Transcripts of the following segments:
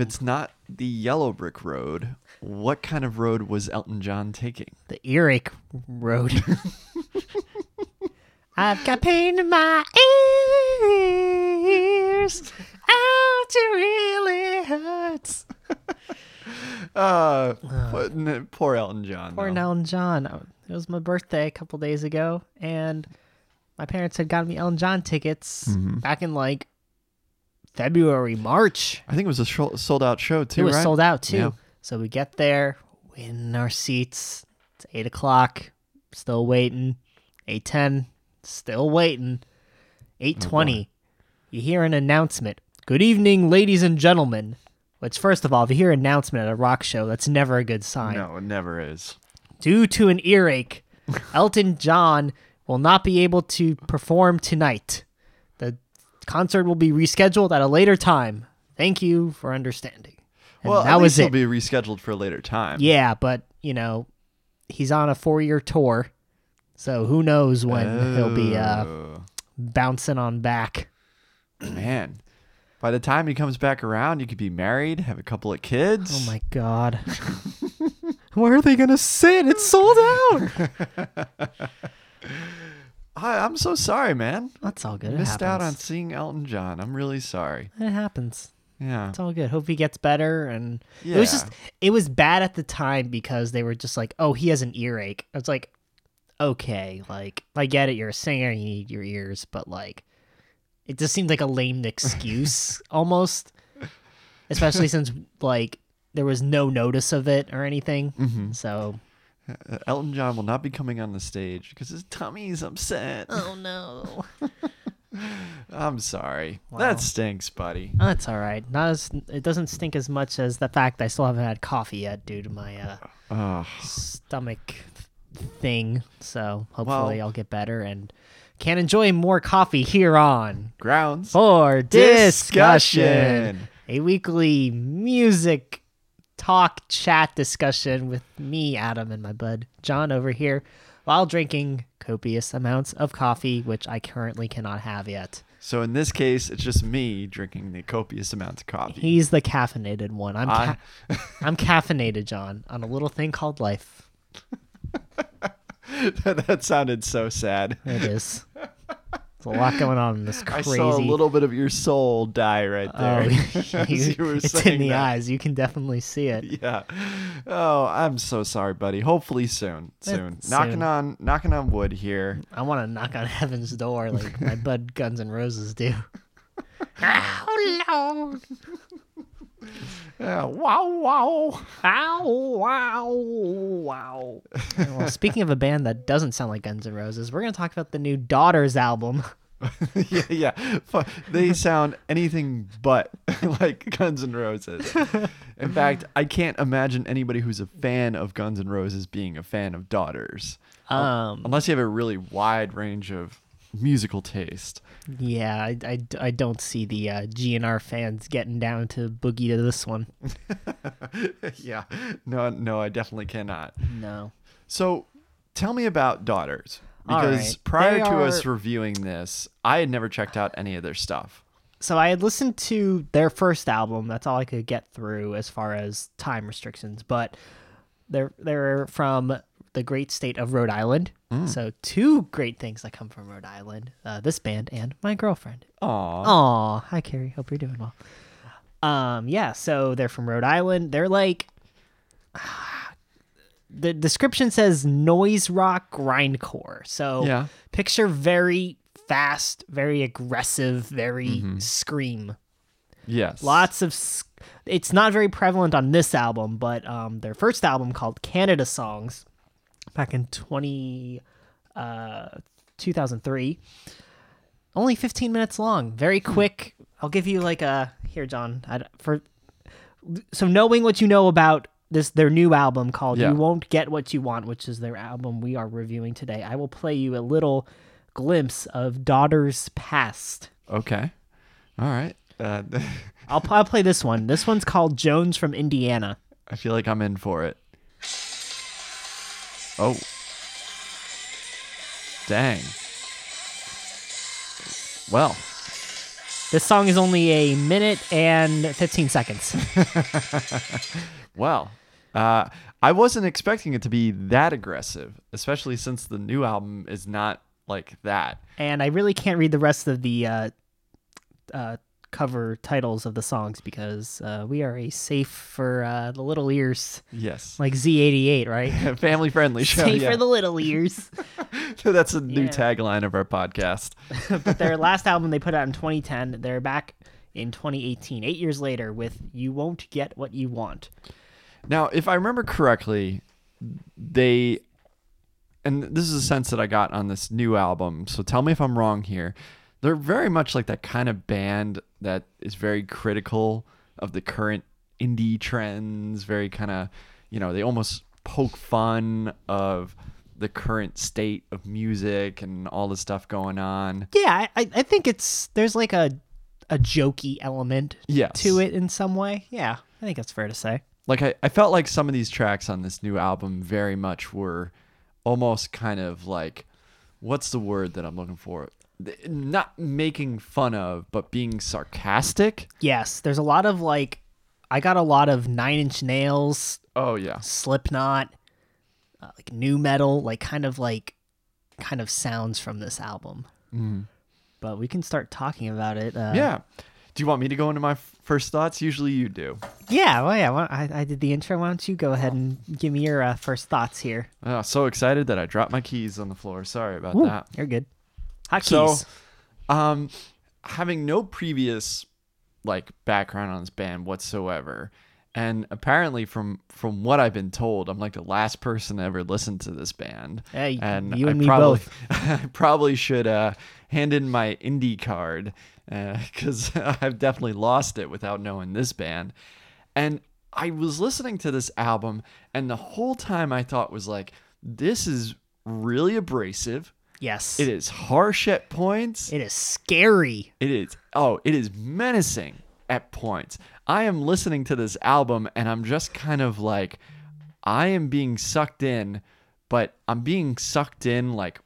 If it's not the yellow brick road, what kind of road was Elton John taking? The earache road. I've got pain in my ears. Ouch, it really hurts. Uh, n- poor Elton John. Poor though. Elton John. It was my birthday a couple days ago, and my parents had gotten me Elton John tickets back in like February, March. I think it was a sold out show too. it was right? sold out too. Yeah. So we get there, we in our seats. It's eight o'clock. Still waiting. Eight ten. Still waiting. Eight twenty. Oh, you hear an announcement. Good evening, ladies and gentlemen. Which, first of all, if you hear an announcement at a rock show, that's never a good sign. No, it never is. Due to an earache, Elton John will not be able to perform tonight. Concert will be rescheduled at a later time. Thank you for understanding. And well, that at was it. it'll be rescheduled for a later time. Yeah, but you know, he's on a four-year tour, so who knows when he'll be uh, Oh, bouncing on back. man. By the time he comes back around, you could be married, have a couple of kids. Oh my god, where are they gonna sit? It's sold out. I, I'm so sorry, man. That's all good. It Missed out on happens. seeing Elton John. I'm really sorry. It happens. Yeah. It's all good. Hope he gets better. And it was just, it was bad at the time because they were just like, oh, he has an earache. It's like, okay, like I get it. You're a singer. You need your ears, but like, it just seemed like a lame excuse almost, especially since like there was no notice of it or anything. Mm-hmm. So, Elton John will not be coming on the stage because his tummy's upset. oh no, I'm sorry. Wow. That stinks, buddy. that's all right. Not as it doesn't stink as much as the fact I still haven't had coffee yet due to my uh, Ugh. stomach thing. So hopefully Well- I'll get better and can enjoy more coffee here on grounds for discussion, Discussion. a weekly music talk chat discussion with me, Adam, and my bud John over here, while drinking copious amounts of coffee, which I currently cannot have yet. So in this case, it's just me drinking the copious amounts of coffee. He's the caffeinated one. I'm I- ca- I'm caffeinated, John, on a little thing called life. that sounded so sad. It is. There's a lot going on in this crazy. I saw a little bit of your soul die right oh, there. Oh, you- you were it's in the that. eyes. You can definitely see it. Yeah. Oh, I'm so sorry, buddy. Hopefully soon. Soon. It's knocking soon. on knocking on wood here. I want to knock on heaven's door like my bud Guns and Roses do. Ow, oh, Lord. Yeah, wow, wow. Ow, wow, wow. well, speaking of a band that doesn't sound like Guns N' Roses, we're going to talk about the new Daughters album. yeah, yeah. They sound anything but like Guns N' Roses. In fact, I can't imagine anybody who's a fan of Guns N' Roses being a fan of Daughters. Um, Unless you have a really wide range of musical taste. yeah, I, I, I don't see the uh, GNR fans getting down to boogie to this one. yeah. No, no, I definitely cannot. No. So, tell me about Daughters. Because right. prior They to us reviewing this, I had never checked out any of their stuff. so I had listened to their first album. That's all I could get through as far as time restrictions. But they're they're from the great state of Rhode Island. So two great things that come from Rhode Island: uh, this band and my girlfriend. Aw. Aw, hi Carrie. Hope you're doing well. Um, yeah. So they're from Rhode Island. They're like the description says noise rock grindcore. So Yeah. picture very fast, very aggressive, very scream. Yes. Lots of. s- It's not very prevalent on this album, but um, their first album called Canada Songs, back in twenty, uh, two thousand three. Only fifteen minutes long, very quick. I'll give you like a here, John. I, for so knowing what you know about this their new album called Yeah. You Won't Get What You Want, which is their album we are reviewing today. I will play you a little glimpse of Daughter's Past. Okay. All right. Uh, I'll, I'll play this one. This one's called Jones from Indiana. I feel like I'm in for it. Oh. Dang. Well, This song is only a minute and 15 seconds. well. Uh, I wasn't expecting it to be that aggressive, especially since the new album is not like that. and I really can't read the rest of the uh, uh, cover titles of the songs because uh, we are a safe for uh, the little ears, Yes. like Z88, right? Family friendly show. safe yeah. for the little ears. so That's a new Yeah. tagline of our podcast. but their last album they put out in 2010, they're back in 2018, eight years later, with You Won't Get What You Want. Now, if I remember correctly, they and this is a sense that I got on this new album. So tell me if I'm wrong here. They're very much like that kind of band that is very critical of the current indie trends, very kind of, you know, they almost poke fun of the current state of music and all the stuff going on. Yeah, I, I- think it's there's like a a jokey element Yes. to it in some way. Yeah, I think that's fair to say. like I, I felt like some of these tracks on this new album very much were almost kind of like what's the word that I'm looking for? Not making fun of, but being sarcastic. Yes, there's a lot of like I got a lot of Nine Inch Nails, Oh yeah. Slipknot, uh, like nu metal, like kind of like kind of sounds from this album. But we can start talking about it. Uh, Yeah. Do you want me to go into my f- first thoughts? Usually you do. yeah. Well, yeah. Well, I, I did the intro. Why don't you go ahead and give me your uh, first thoughts here? Oh, so excited that I dropped my keys on the floor. Sorry about Ooh, that. you're good. Hot So, um, having no previous like background on this band whatsoever, and apparently from from what I've been told, I'm like the last person to ever listen to this band. Hey, and you I and me probably, both. I probably should uh, hand in my indie card because I've definitely lost it without knowing this band. And I was listening to this album, and the whole time I thought was like, this is really abrasive. Yes. It is harsh at points. It is scary. It is oh, it is menacing at points. I am listening to this album and I'm just kind of like I am being sucked in, but I'm being sucked in like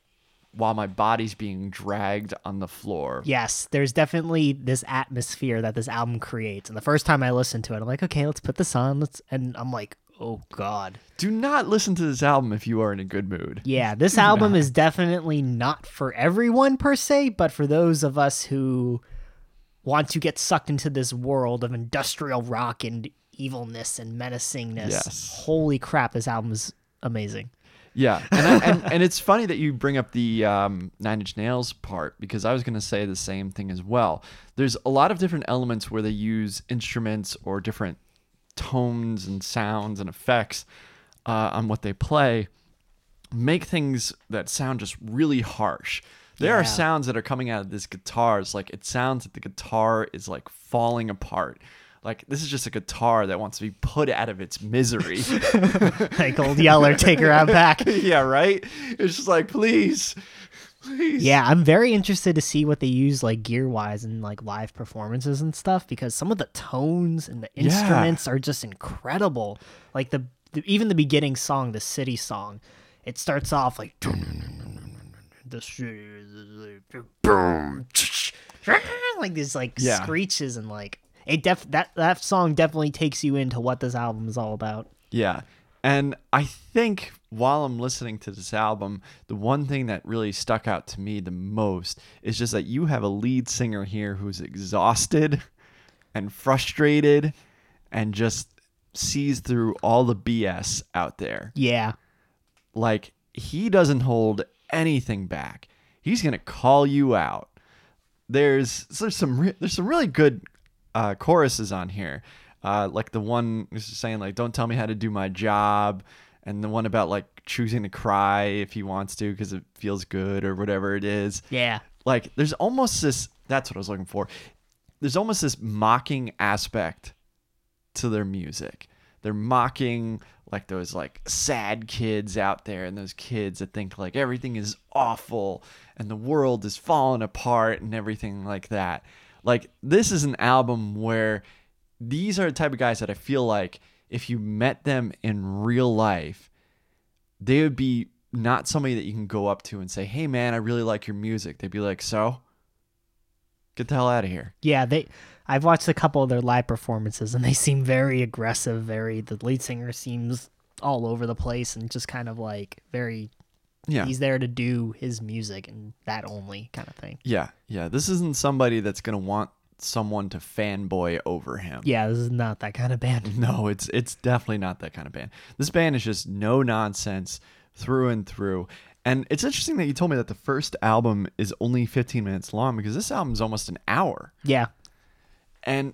while my body's being dragged on the floor. Yes, there's definitely this atmosphere that this album creates. And the first time I listened to it, I'm like, okay, let's put this on. Let's, and I'm like, oh god, Do not listen to this album if you are in a good mood. yeah, this album is definitely not for everyone per se, but for those of us who want to get sucked into this world of industrial rock and evilness and menacingness. Yes. Holy crap, this album is amazing. Yeah, and, I, and and it's funny that you bring up the um, Nine Inch Nails part because I was going to say the same thing as well. There's a lot of different elements where they use instruments or different tones and sounds and effects uh, on what they play, make things that sound just really harsh. There Yeah. are sounds that are coming out of this guitar. It's like it sounds like the guitar is like falling apart. Like this is just a guitar that wants to be put out of its misery. Like old Yeller, take her out back. yeah, right? It's just like, please, please. Yeah, I'm very interested to see what they use like gear wise and like live performances and stuff because some of the tones and the Yeah. instruments are just incredible. Like the, the even the beginning song, the city song, it starts off like the boom like these like Yeah. screeches and like it def that that song definitely takes you into what this album is all about. Yeah. And I think while I'm listening to this album, the one thing that really stuck out to me the most is just that you have a lead singer here who's exhausted and frustrated and just sees through all the BS out there. Yeah. Like he doesn't hold anything back. He's gonna call you out. There's there's some re- there's some really good uh, choruses on here, uh, like the one is saying like "Don't tell me how to do my job," and the one about like choosing to cry if he wants to because it feels good or whatever it is. Yeah. Like there's almost this. That's what I was looking for. There's almost this mocking aspect to their music. They're mocking like those like sad kids out there and those kids that think like everything is awful and the world is falling apart and everything like that. Like this is an album where these are the type of guys that I feel like if you met them in real life, they would be not somebody that you can go up to and say, "Hey man, I really like your music." They'd be like, "So, get the hell out of here." Yeah, they I've watched a couple of their live performances and they seem very aggressive, very the lead singer seems all over the place and just kind of like very Yeah. he's there to do his music and that only kind of thing. Yeah, yeah. This isn't somebody that's gonna want someone to fanboy over him. Yeah, this is not that kind of band. No, it's it's definitely not that kind of band. This band is just no nonsense through and through. And it's interesting that you told me that the first album is only 15 minutes long because this album's almost an hour. Yeah. And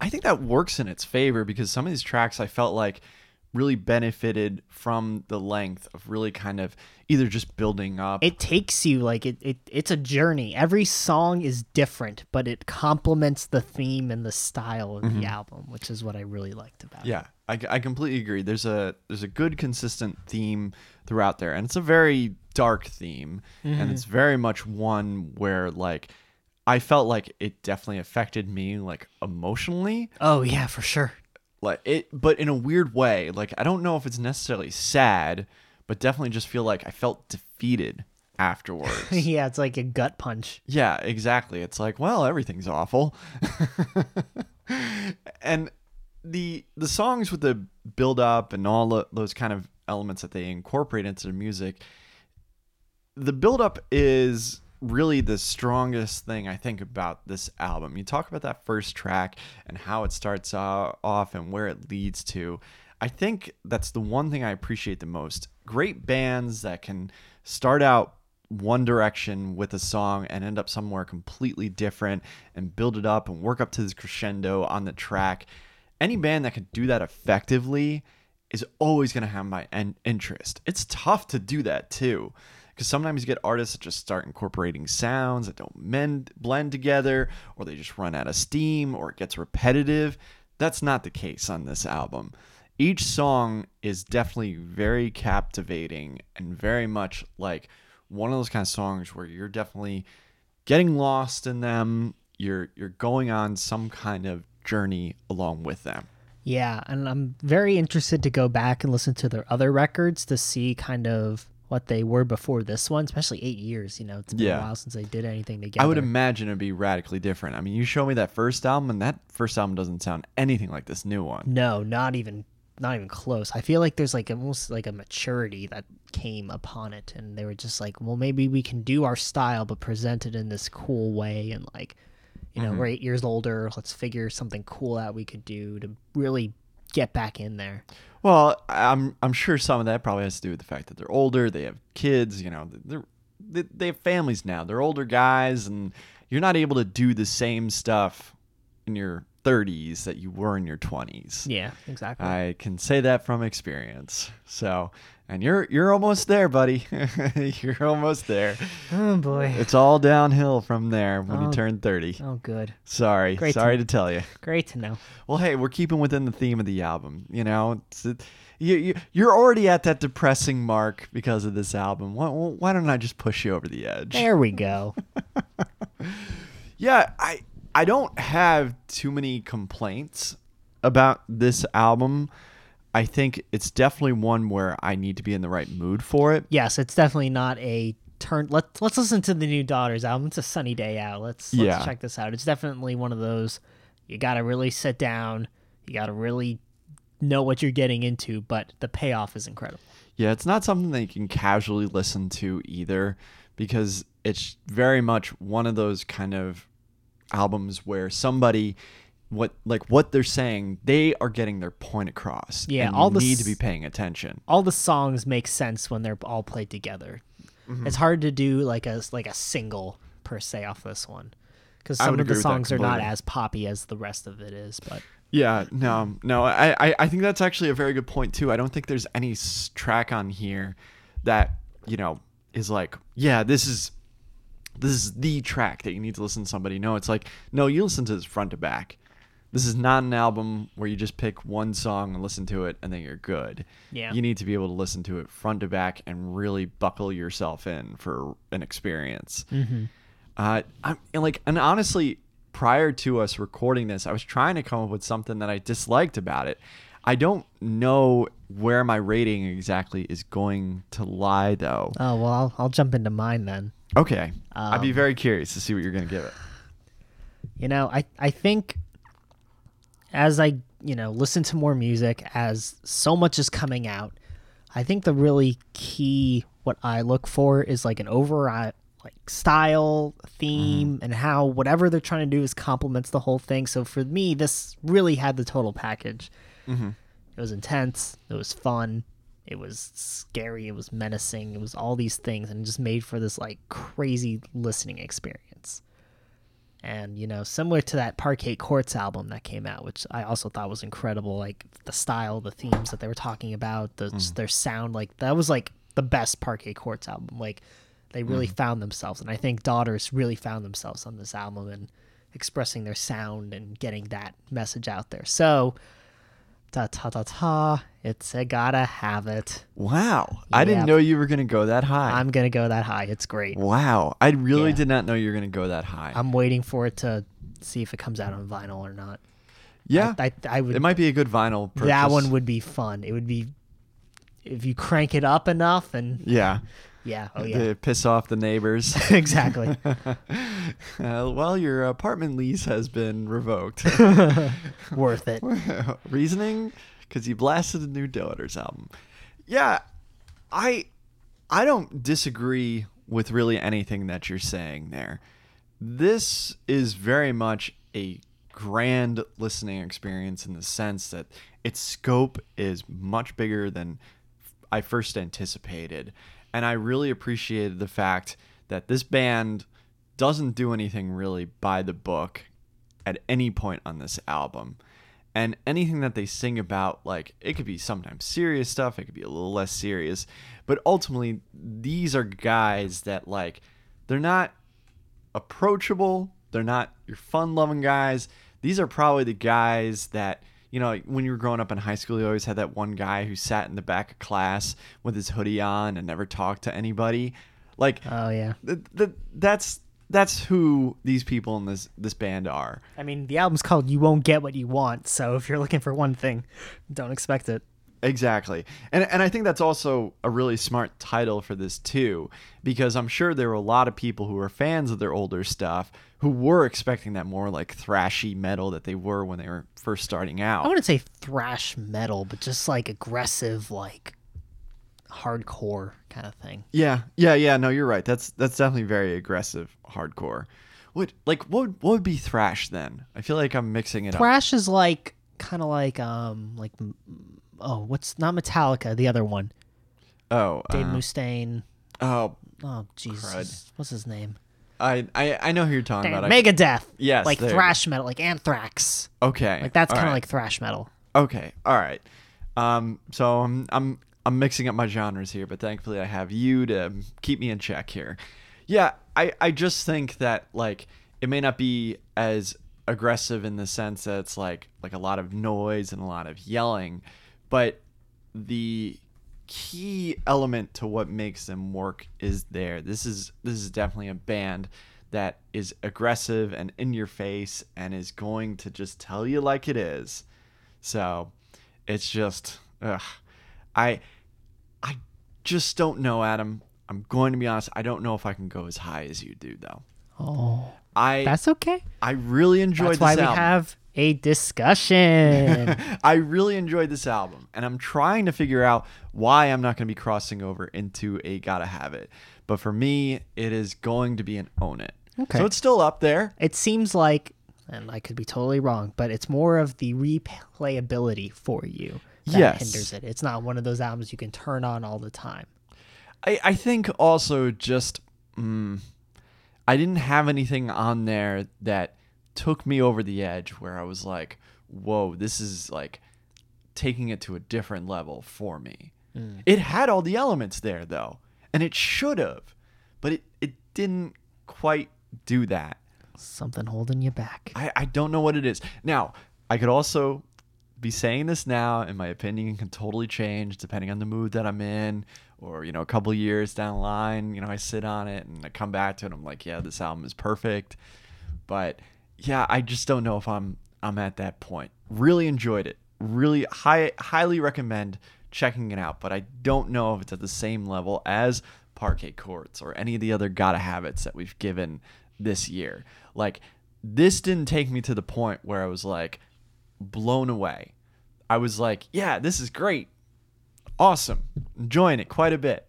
I think that works in its favor because some of these tracks I felt like really benefited from the length of really kind of either just building up. It takes you like it, it it's a journey. Every song is different, but it complements the theme and the style of the mm-hmm. album, which is what I really liked about it. Yeah, I, I completely agree. There's a there's a good consistent theme throughout there, and it's a very dark theme, and mm-hmm. it's very much one where like I felt like it definitely affected me like emotionally, Oh yeah, for sure. Like it, but in a weird way. Like I don't know if it's necessarily sad, but definitely just feel like I felt defeated afterwards. yeah, it's like a gut punch. Yeah, exactly. It's like, well, everything's awful. and the the songs with the build up and all those kind of elements that they incorporate into their music, the build up is really the strongest thing I think about this album. You talk about that first track and how it starts off and where it leads to. I think that's the one thing I appreciate the most. Great bands that can start out one direction with a song and end up somewhere completely different and build it up and work up to this crescendo on the track. Any band that can do that effectively is always going to have my interest. It's tough to do that too. Because sometimes you get artists that just start incorporating sounds that don't mend, blend together, or they just run out of steam, or it gets repetitive. That's not the case on this album. Each song is definitely very captivating and very much like one of those kind of songs where you're definitely getting lost in them. You're you're going on some kind of journey along with them. Yeah, and I'm very interested to go back and listen to their other records to see kind of what they were before this one, especially eight years. You know, it's been Yeah. a while since they did anything together. I would imagine it'd be radically different. I mean, you show me that first album, and that first album doesn't sound anything like this new one. No, not even not even close. I feel like there's like almost like a maturity that came upon it and they were just like, well maybe we can do our style but present it in this cool way and like you know, mm-hmm. we're 8 years older, let's figure something cool out we could do to really get back in there. Well, I'm I'm sure some of that probably has to do with the fact that they're older, they have kids, you know, they're they, they have families now. They're older guys, and you're not able to do the same stuff in your 30s that you were in your 20s. Yeah, exactly. I can say that from experience. So, and you're you're almost there, buddy. you're almost there. oh boy. It's all downhill from there when Oh. you turn 30. Oh good. Sorry, Great to- sorry to tell you. Great to know. Well, hey, we're keeping within the theme of the album. You know, it, you, you you're already at that depressing mark because of this album. Why, why don't I just push you over the edge? There we go. Yeah, I I don't have too many complaints about this album. I think it's definitely one where I need to be in the right mood for it. yes, it's definitely not a turn let's let's listen to the new Daughters album. It's a sunny day out. Let's let's Yeah. check this out. It's definitely one of those you got to really sit down. You got to really know what you're getting into, but the payoff is incredible. Yeah, it's not something that you can casually listen to either because it's very much one of those kind of albums where somebody what like what they're saying, they are getting their point across. Yeah, all you the need to be paying attention. all the songs make sense when they're all played together. Mm-hmm. It's hard to do like a like a single per se off this one because some of the agree with that songs are not as poppy as the rest of it is. But Yeah, no, no. I, I, I think that's actually a very good point too. I don't think there's any track on here that you know is like, yeah, this is this is the track that you need to listen to somebody. No, it's like, no, you listen to this front to back. This is not an album where you just pick one song and listen to it and then you're good. Yeah. You need to be able to listen to it front to back and really buckle yourself in for an experience. Mm-hmm. Uh, I'm and like, and honestly, prior to us recording this, I was trying to come up with something that I disliked about it. I don't know where my rating exactly is going to lie, though. oh well, I'll, I'll jump into mine then. Okay, I'd be Um, very curious to see what you're going to give it. You know, I I think as I you know listen to more music, as so much is coming out, I think the really key what I look for is like an overall like style, theme, and how whatever they're trying to do is complements the whole thing. So for me, this really had the total package. Mhm. It was intense. It was fun. It was scary. It was menacing. It was all these things, and it just made for this like crazy listening experience. And you know, similar to that Parquet Courts album that came out, which I also thought was incredible. Like the style, the themes that they were talking about, the just mm. their sound. Like that was like the best Parquet Courts album. Like they really mm-hmm. found themselves, and I think Daughters really found themselves on this album and expressing their sound and getting that message out there. So, ta ta ta ta, it's a gotta have it. Wow, I didn't Yep. know you were going to go that high. I'm gonna go that high. It's great. wow, I really Yeah. did not know you were going to go that high. I'm waiting for it to see if it comes out on vinyl or not. yeah, I, I, I would. it might be a good vinyl. Purchase. that one would be fun. It would be if you crank it up enough and Yeah, yeah, oh yeah, to piss off the neighbors. exactly. uh, well, your apartment lease has been revoked. Worth it. Reasoning? Because you blasted a new Daughters album. Yeah, I I don't disagree with really anything that you're saying there. This is very much a grand listening experience in the sense that its scope is much bigger than I first anticipated. And I really appreciated the fact that this band doesn't do anything really by the book at any point on this album. And anything that they sing about, like, it could be sometimes serious stuff, it could be a little less serious. But ultimately, these are guys that, like, they're not approachable. They're not your fun loving guys. These are probably the guys that, you know, when you were growing up in high school, you always had that one guy who sat in the back of class with his hoodie on and never talked to anybody. Like, Oh yeah. th- th- that's that's who these people in this this band are. I mean, the album's called "You Won't Get What You Want," so if you're looking for one thing, don't expect it. Exactly. And and I think that's also a really smart title for this too because I'm sure there were a lot of people who were fans of their older stuff who were expecting that more like thrashy metal that they were when they were first starting out. I wouldn't say thrash metal, but just like aggressive, like hardcore kind of thing. Yeah, yeah, yeah. No, you're right. That's that's definitely very aggressive, hardcore. What like what would, what would be thrash then? I feel like I'm mixing it up. Thrash is like kind of like um like oh what's not Metallica the other one Oh, Dave uh, Mustaine oh, oh Jesus what's his name I, I I know who you're talking Damn, about. I- Megadeth Yes, like there you go. thrash metal like Anthrax okay, like that's kind of right. like thrash metal Okay, all right. Um, so I'm I'm I'm mixing up my genres here, but thankfully I have you to keep me in check here. Yeah, I I just think that like it may not be as aggressive in the sense that it's like like a lot of noise and a lot of yelling, but the key element to what makes them work is there. This is this is definitely a band that is aggressive and in your face and is going to just tell you like it is. So it's just ugh. I I just don't know, Adam. I'm going to be honest, I don't know if I can go as high as you do though. oh I that's okay I really enjoyed that's why this we have a discussion I really enjoyed this album, and I'm trying to figure out why I'm not going to be crossing over into a gotta have it. But for me, it is going to be an own it. Okay. So it's still up there. it seems like and I could be totally wrong, but it's more of the replayability for you that Yes. hinders it. It's not one of those albums you can turn on all the time. I, I think also just mm, I didn't have anything on there that took me over the edge where I was like, whoa, this is like taking it to a different level for me. Mm. It had all the elements there though, and it should have, but it, it didn't quite do that. Something holding you back. I, I don't know what it is. Now, I could also be saying this now, and my opinion can totally change depending on the mood that I'm in, or you know, a couple years down the line. You know, I sit on it and I come back to it. And I'm like, yeah, this album is perfect. But yeah, I just don't know if I'm I'm at that point. Really enjoyed it. Really high highly recommend checking it out. But I don't know if it's at the same level as Parquet Courts or any of the other gotta habits that we've given this year. Like this didn't take me to the point where I was like blown away. I was like, yeah, this is great. Awesome. Enjoying it quite a bit.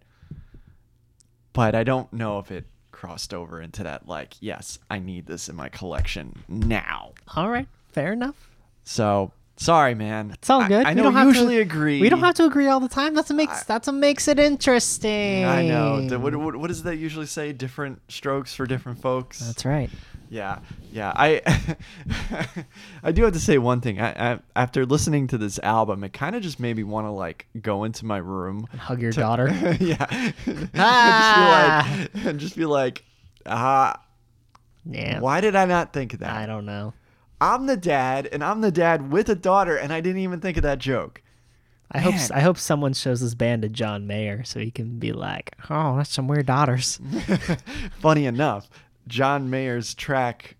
But I don't know if it crossed over into that like, yes, I need this in my collection now. All right, fair enough. So sorry, man. It's all good. I, We know don't have to- usually agree. We don't have to agree all the time. That's what makes that's what makes it interesting. I know. The- What, what, what does that usually say? Different strokes for different folks. That's right. Yeah, yeah. I I do have to say one thing. I, I after listening to this album, it kind of just made me want to like go into my room, and Hug your daughter. yeah, Ah! and just be like, and just be like, ah, Yeah. why did I not think of that? I don't know. I'm the dad, and I'm the dad with a daughter, and I didn't even think of that joke. I hope I hope someone shows this band to John Mayer so he can be like, "Oh, that's some weird daughters." Funny enough, John Mayer's track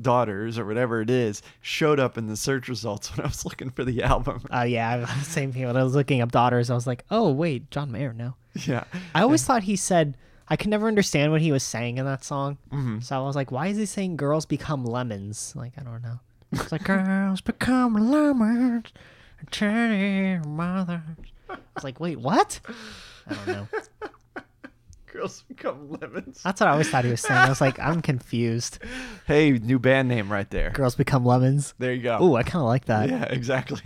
daughters or whatever it is showed up in the search results when I was looking for the album. Oh yeah, same thing. When I was looking up daughters, I was like, "Oh wait, John Mayer." No, yeah. I always thought he said. I could never understand what he was saying in that song. Mm-hmm. So I was like, "Why is he saying girls become lemons?" Like I don't know. It's like girls become lemons, turning mothers. I was like, "Wait, what?" I don't know. Girls become lemons. That's what I always thought he was saying. I was like, I'm confused. Hey, new band name right there. Girls become lemons. There you go. Ooh, I kind of like that. yeah, exactly.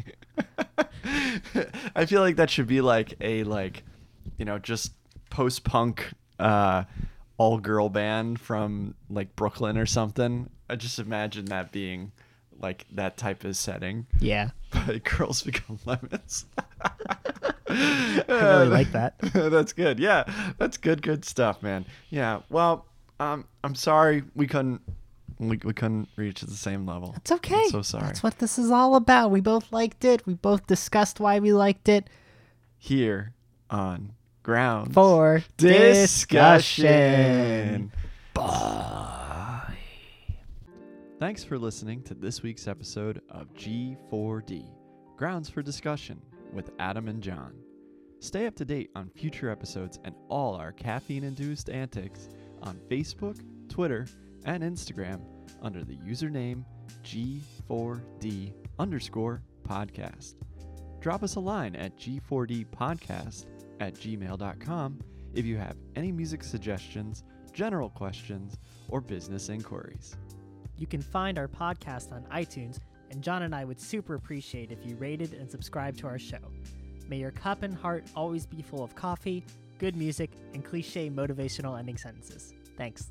I feel like that should be like a like, you know, just post punk uh all girl band from like Brooklyn or something. I just imagine that being like that type of setting. Yeah. But girls become lemons. I really like that. that's good. Yeah, that's good. Good stuff, man. Yeah. Well, um, I'm sorry we couldn't we, we couldn't reach the same level. It's okay. I'm so sorry. That's what this is all about. We both liked it. We both discussed why we liked it Here on grounds for discussion. discussion. Thanks for listening to this week's episode of G4D Grounds for Discussion with Adam and John. Stay up to date on future episodes and all our caffeine induced antics on Facebook, Twitter, and Instagram under the username G4D underscore podcast. Drop us a line at G4D podcast at gmail.com if you have any music suggestions, general questions, or business inquiries. You can find our podcast on iTunes, and John and I would super appreciate if you rated and subscribed to our show. May your cup and heart always be full of coffee, good music, and cliche motivational ending sentences. Thanks.